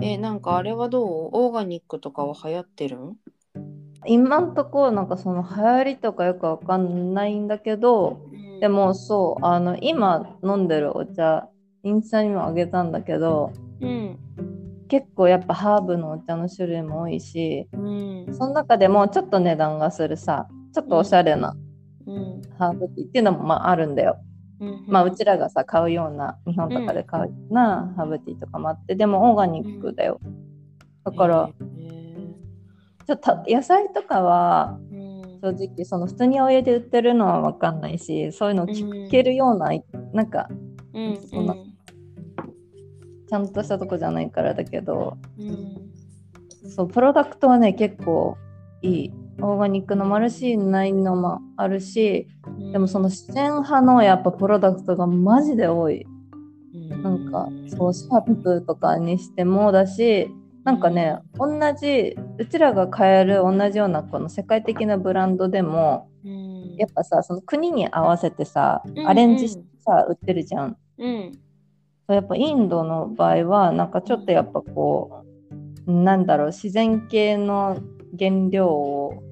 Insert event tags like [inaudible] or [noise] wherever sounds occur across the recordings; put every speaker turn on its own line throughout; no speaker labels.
えなんかあれはどう？オーガニックとかは流行ってる？ん
今んとこなんかその流行りとかよくわかんないんだけど、でもそうあの今飲んでるお茶インスタにもあげたんだけど
うん。
結構やっぱハーブのお茶の種類も多いし
うん。
その中でもちょっと値段がするさちょっとおしゃれな
うん。
ハーブティーっていうのもまああるんだよ。
うん
まあうちらがさ買うような日本とかで買うようなハーブティーとかもあってでもオーガニックだよ。だから
え
ちょっと野菜とかは正直その普通にお家で売ってるのは分かんないしそういうのを聞けるような、なんか
うん。
そんなちゃんとしたとこじゃないからだけど。
うん。
そうプロダクトはね結構いい。オーガニックのもあるしないのもあるし
うん。
でもその自然派のやっぱプロダクトがマジで多い。
うん。
なんかそうシャンプーとかにしてもだしなんかね同じうちらが買える同じようなこの世界的なブランドでも
うん。
やっぱさその国に合わせてさ
うん
アレンジしてさ売ってるじゃん。
うん。
やっぱインドの場合はなんかちょっとやっぱこうなんだろう自然系の原料を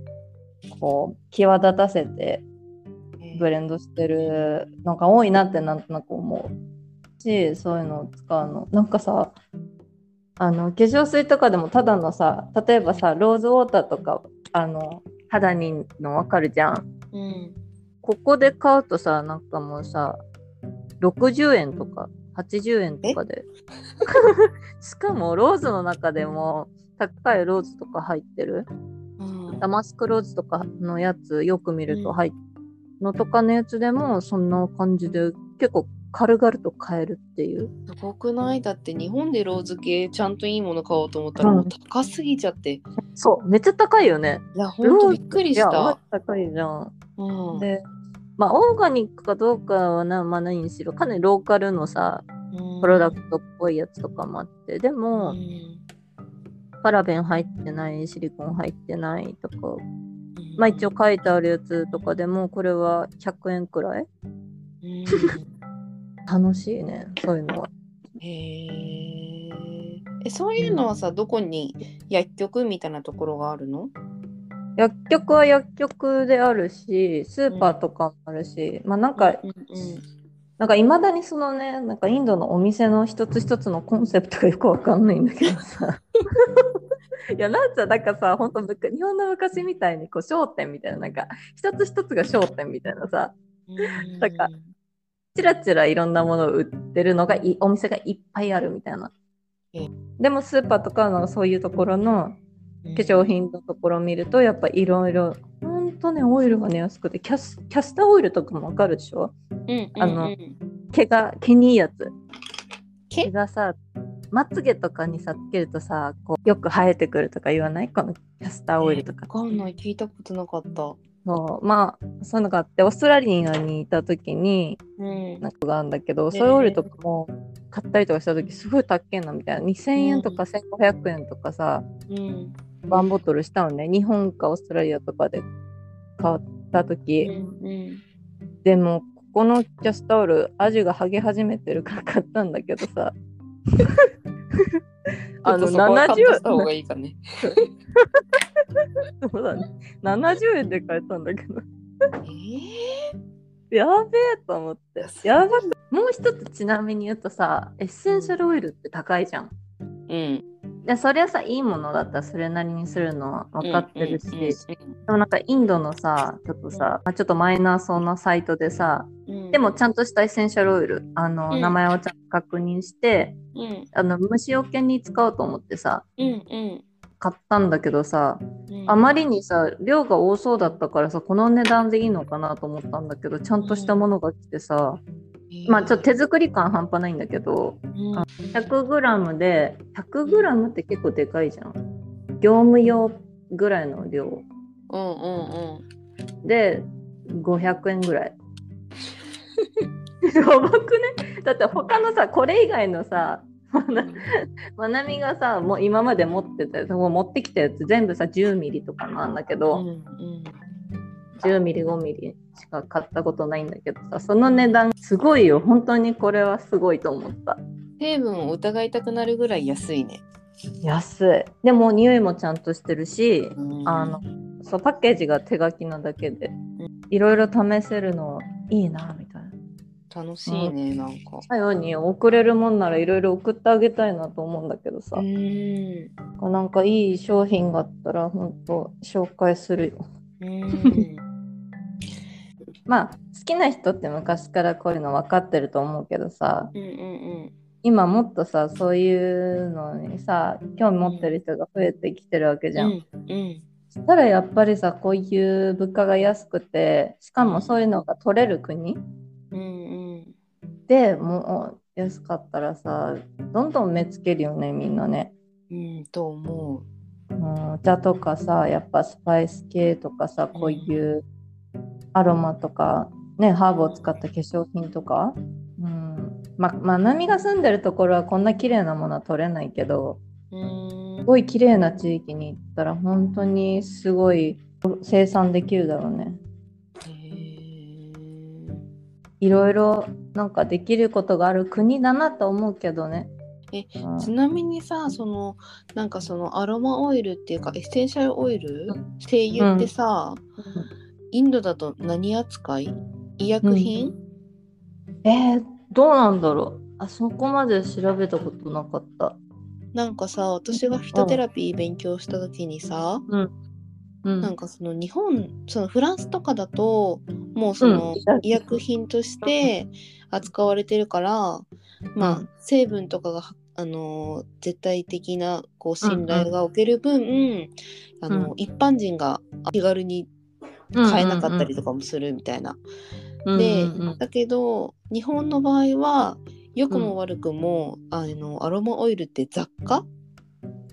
こう際立たせてブレンドしてるのが多いなってなんとなく思うしそういうのを使うの。なんかさあの化粧水とかでもただのさ例えばさローズウォーターとかあの肌にの分かるじゃん。
うん。
ここで買うとさなんかもうさ60円とか80円とかで。しかもローズの中でも高いローズとか入ってる？
うん。
ダマスクローズとかのやつよく見ると入っのとかのやつでもそんな感じで結構軽々と買えるっていう。
すごくない？だって日本でローズ系ちゃんといいもの買おうと思ったらもう高すぎちゃって、い
そうめっちゃ高いよね。
やほんとびっくりした。
高いじゃん。
うん。
でまあオーガニックかどうかはなまあ何にしろかなりローカルのさプロダクトっぽいやつとかもあってでも、
うん。
パラベン入ってないシリコン入ってないとかまあ一応書いてあるやつとかでもこれは100円くらい？
うん。[laughs]
楽しいねそういうのは。
へええそういうのはさどこに薬局みたいなところがあるの？
薬局は薬局であるしスーパーとかもあるし、まあなんか
うんうん
なんかいまだにそのねなんかインドのお店の一つ一つのコンセプトがよくわかんないんだけどさ。[laughs] いやなんつうなんかさ本当日本の昔みたいにこう商店みたいななんか一つ一つが商店みたいなさ。
うん
なんかチラチラいろんなものを売ってるのがいお店がいっぱいあるみたいな。
え。
でもスーパーとかのそういうところの化粧品のところを見るとやっぱいろいろほんとねオイルがね安くてキャスキャスターオイルとかもわかるでしょ？
うん
あの
うん。うん
毛が毛にいいやつ。
毛？
毛がさまつげとかにさつけるとさこうよく生えてくるとか言わない？このキャスターオイルとか。
わかんない。聞いたことなかった。
そう。まあそういうのがあってオーストラリアにいた時に
うん。
なんかがあるんだけど、
ね
そういうオイルとかも買ったりとかした時すごい高いなみたいな。2000円とか1500円とかさ、
うん
ワンボトルしたのね。日本かオーストラリアとかで買った
う
時、
んうん
でもここのキャスターオイルアジが剥げ始めてるから買ったんだけどさ。あ [laughs] の
ちょっとそこはカットした方
70
がいいかね。[laughs]
そうだね。70円で買えたんだけど。
え
やべえと思って。やばくもう一つちなみに言うとさエッセンシャルオイルって高いじゃん。
ー、うん。
でそれはさいいものだったらそれなりにするのは分かってるし、でもなんかインドのさちょっとさ、まあ、ちょっとマイナーそうなサイトでさ
うん。
でもちゃんとしたエッセンシャルオイルあの、
うん。
名前をちゃんと確認して
うん。
あの虫除けに使おうと思ってさ買ったんだけどさ
うん。
あまりにさ量が多そうだったからさこの値段でいいのかなと思ったんだけどちゃんとしたものが来てさ、まあちょっと手作り感半端ないんだけど
うん。
100g で 100g って結構でかいじゃん。業務用ぐらいの量。
うんうんうん。
で500円ぐらい。[laughs] やばくね？だって他のさこれ以外のさまなみがさもう今まで持ってたやつもう持ってきたやつ全部さ10ミリとかなんだけど、
うんうん
10ミリ5ミリしか買ったことないんだけどさその値段すごいよ本当にこれはすごいと思った
成分を疑いたくなるぐらい安いね。
安い。でも匂いもちゃんとしてるし、
うん
あのそうパッケージが手書きなだけで、いろいろ試せるのいいなみたいな。
楽しいね、なんか。
最後に送れるもんならいろいろ送ってあげたいなと思うんだけどさ、
うん。
なんかいい商品があったら本当紹介するよ。
うん。
まあ好きな人って昔からこういうの分かってると思うけどさ
うんうん
今もっとさそういうのにさ興味持ってる人が増えてきてるわけじゃん。
うん。うん。
そしたらやっぱりさこういう物価が安くてしかもそういうのが取れる国
うんうん。
でもう安かったらさどんどん目つけるよねみんなね。
うん、と思
うん、お茶とかさやっぱスパイス系とかさこういうアロマとかねハーブを使った化粧品とか、うん、ままあ波が住んでるところはこんな綺麗なものは取れないけど
う。うん
す。ごい綺麗な地域に行ったら本当にすごい生産できるだろうね。いろいろなんかできることがある国だなと思うけどね。
え
うん
ちなみにさ、そのなんかそのアロマオイルっていうかエッセンシャルオイル、
う
精油ってさ、インドだと何扱い？医薬品、
えー、どうなんだろう。あそこまで調べたことなかった。
なんかさ私がフィトテラピー勉強した時にさ、
うん、
なんかその日本そのフランスとかだともうその
うん。
医薬品として扱われてるから、まあ
うん。
成分とかがあの絶対的なこう信頼がおける分、あの
うん。
一般人が気軽に買えなかったりとかもするみたいな。で、
うんうん。
だけど日本の場合は良くも悪くも、あのアロマオイルって雑貨？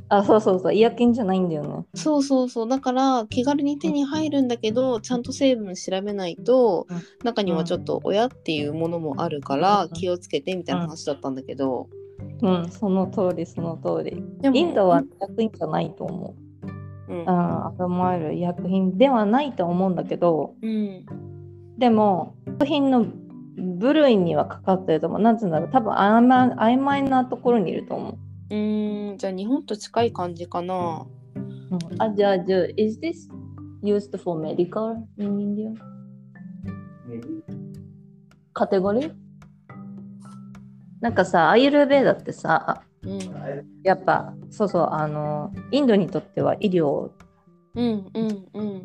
あそうそうそう。医薬品じゃないんだよね。
そうそうそう。だから気軽に手に入るんだけどちゃんと成分調べないと
うん。
中にはちょっと親っていうものもあるから
うん。
気をつけてみたいな話だったんだけど。
うん。その通りその通り。
でも
インドは医薬品じゃないと思う。
うん
うん、アロマオイル医薬品ではないと思うんだけど
うん
でも医薬品の部類にはかかってると思う。なんつうんだろう多分曖昧曖昧なところにいると思う。
うーんじゃあ日本と近い感じかな
うん、あじゃあじゃあ is this used for medical in India? カテゴリー？なんかさアイルベーダってさ
うん。
やっぱそうそうあのインドにとっては医療。
うんうんうん。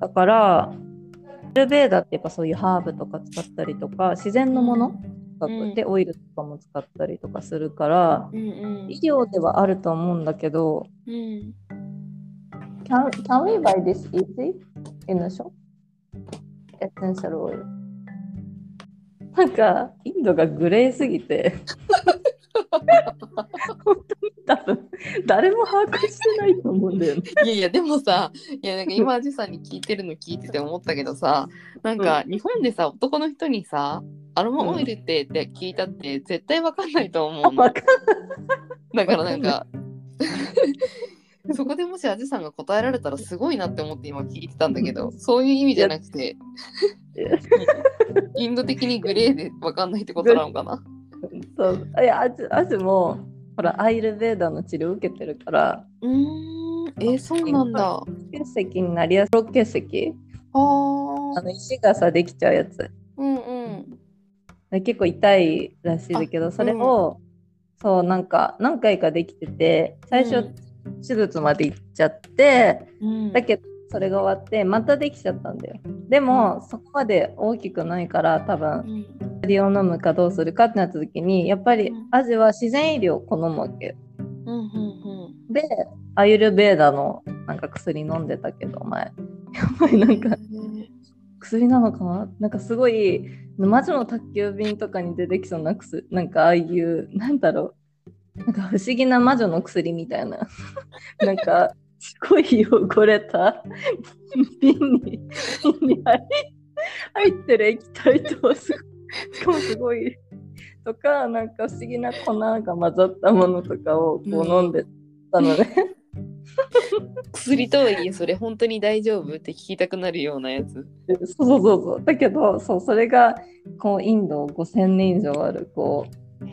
だからアイルベーダってやっぱそういうハーブとか使ったりとか自然のもの。
うん。
でオイルとかも使ったりとかするから、
うんうん。
医療ではあると思うんだけど
うん。
Can, can we buy this easy in the shop? Essential oil. なんか、インドがグレーすぎて、本当に多分、誰も把握してないと思うんだよね。
いやいやでもさいやなんか今アジさんに聞いてるの聞いてて思ったけどさなんか日本でさ男の人にさアロマオイルってって聞いたって絶対わかんないと思う
ん。
だからなんか [laughs] そこでもしアジさんが答えられたらすごいなって思って今聞いてたんだけどそういう意味じゃなくてインド的にグレーでわかんないってことなのかな？
そう。いや、アジアジも、ほら、アイルベーダの治療を受けてるから、
うーん。えー、そうなんだ。
結石になりやすい、黒結石。
あー。
あの石がさ、できちゃうやつ。
うんうん。
で結構痛いらしいんだけど、それを、そうなんか何回かできてて最初、
うん。
手術まで行っちゃって
うん。
だけどそれが終わってまたできちゃったんだよ。でも、そこまで大きくないから多分
うん
薬を飲むかどうするかってなった時にやっぱり
うん。
アジは自然医療を好むわけよ。
うんうん
でアユルベーダのなんか薬飲んでたけど前。やっぱりなんか薬なのかな？なんかすごい魔女の宅急便とかに出てきそうな薬なんかああいうなんだろう。なんか不思議な魔女の薬みたいな。[laughs] なんかすごい汚れた。瓶に入入ってる液体とすかもすごい。とかなんか不思議な粉が混ざったものとかをこう飲んでたのね、
薬とはいえそれ本当に大丈夫って聞きたくなるようなやつ。
そうそうそうそう。だけどそうそれがこうインド5000年以上あるこう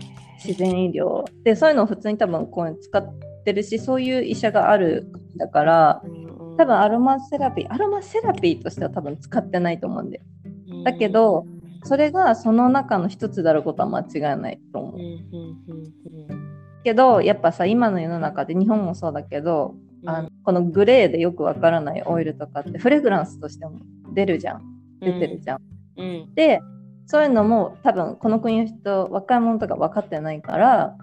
自然医療でそういうのを普通に多分こう使っってるしそういう医者がある国だから多分アロマセラピーアロマセラピーとしては多分使ってないと思うんでだけどそれがその中の一つであることは間違いないと思う。けどやっぱさ今の世の中で日本もそうだけど、あのこのグレーでよくわからないオイルとかってフレグランスとしても出るじゃん。出てるじゃん。
うん。うん。
でそういうのも多分この国の人若い者とか分かってないから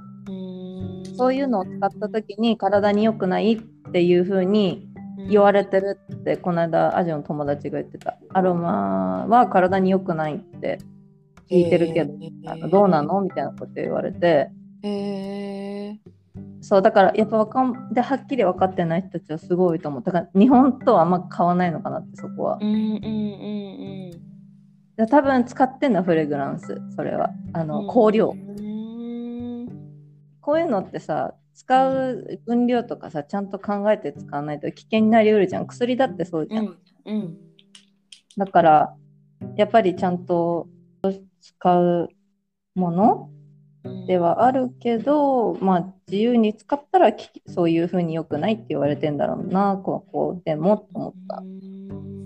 そういうのを使った時に体に良くないっていう風に言われてるってこの間アジアの友達が言ってた。アロマは体に良くないって聞いてるけど、あのどうなの？みたいなこと言われて。そうだからやっぱわかんではっきり分かってない人たちはすごいと思う。だから日本とはあんま変わらないのかなってそこは。
うんうんうん
で多分使ってんのフレグランス。それは。あ
うん。
の香料。
うん。
こういうのってさ使う分量とかさちゃんと考えて使わないと危険になりうるじゃん。薬だってそうじゃん、
うんうん。
だからやっぱりちゃんと使うものではあるけど、まあ自由に使ったらきそういうふうに良くないって言われてんだろうなこうこうでもと思った。
うん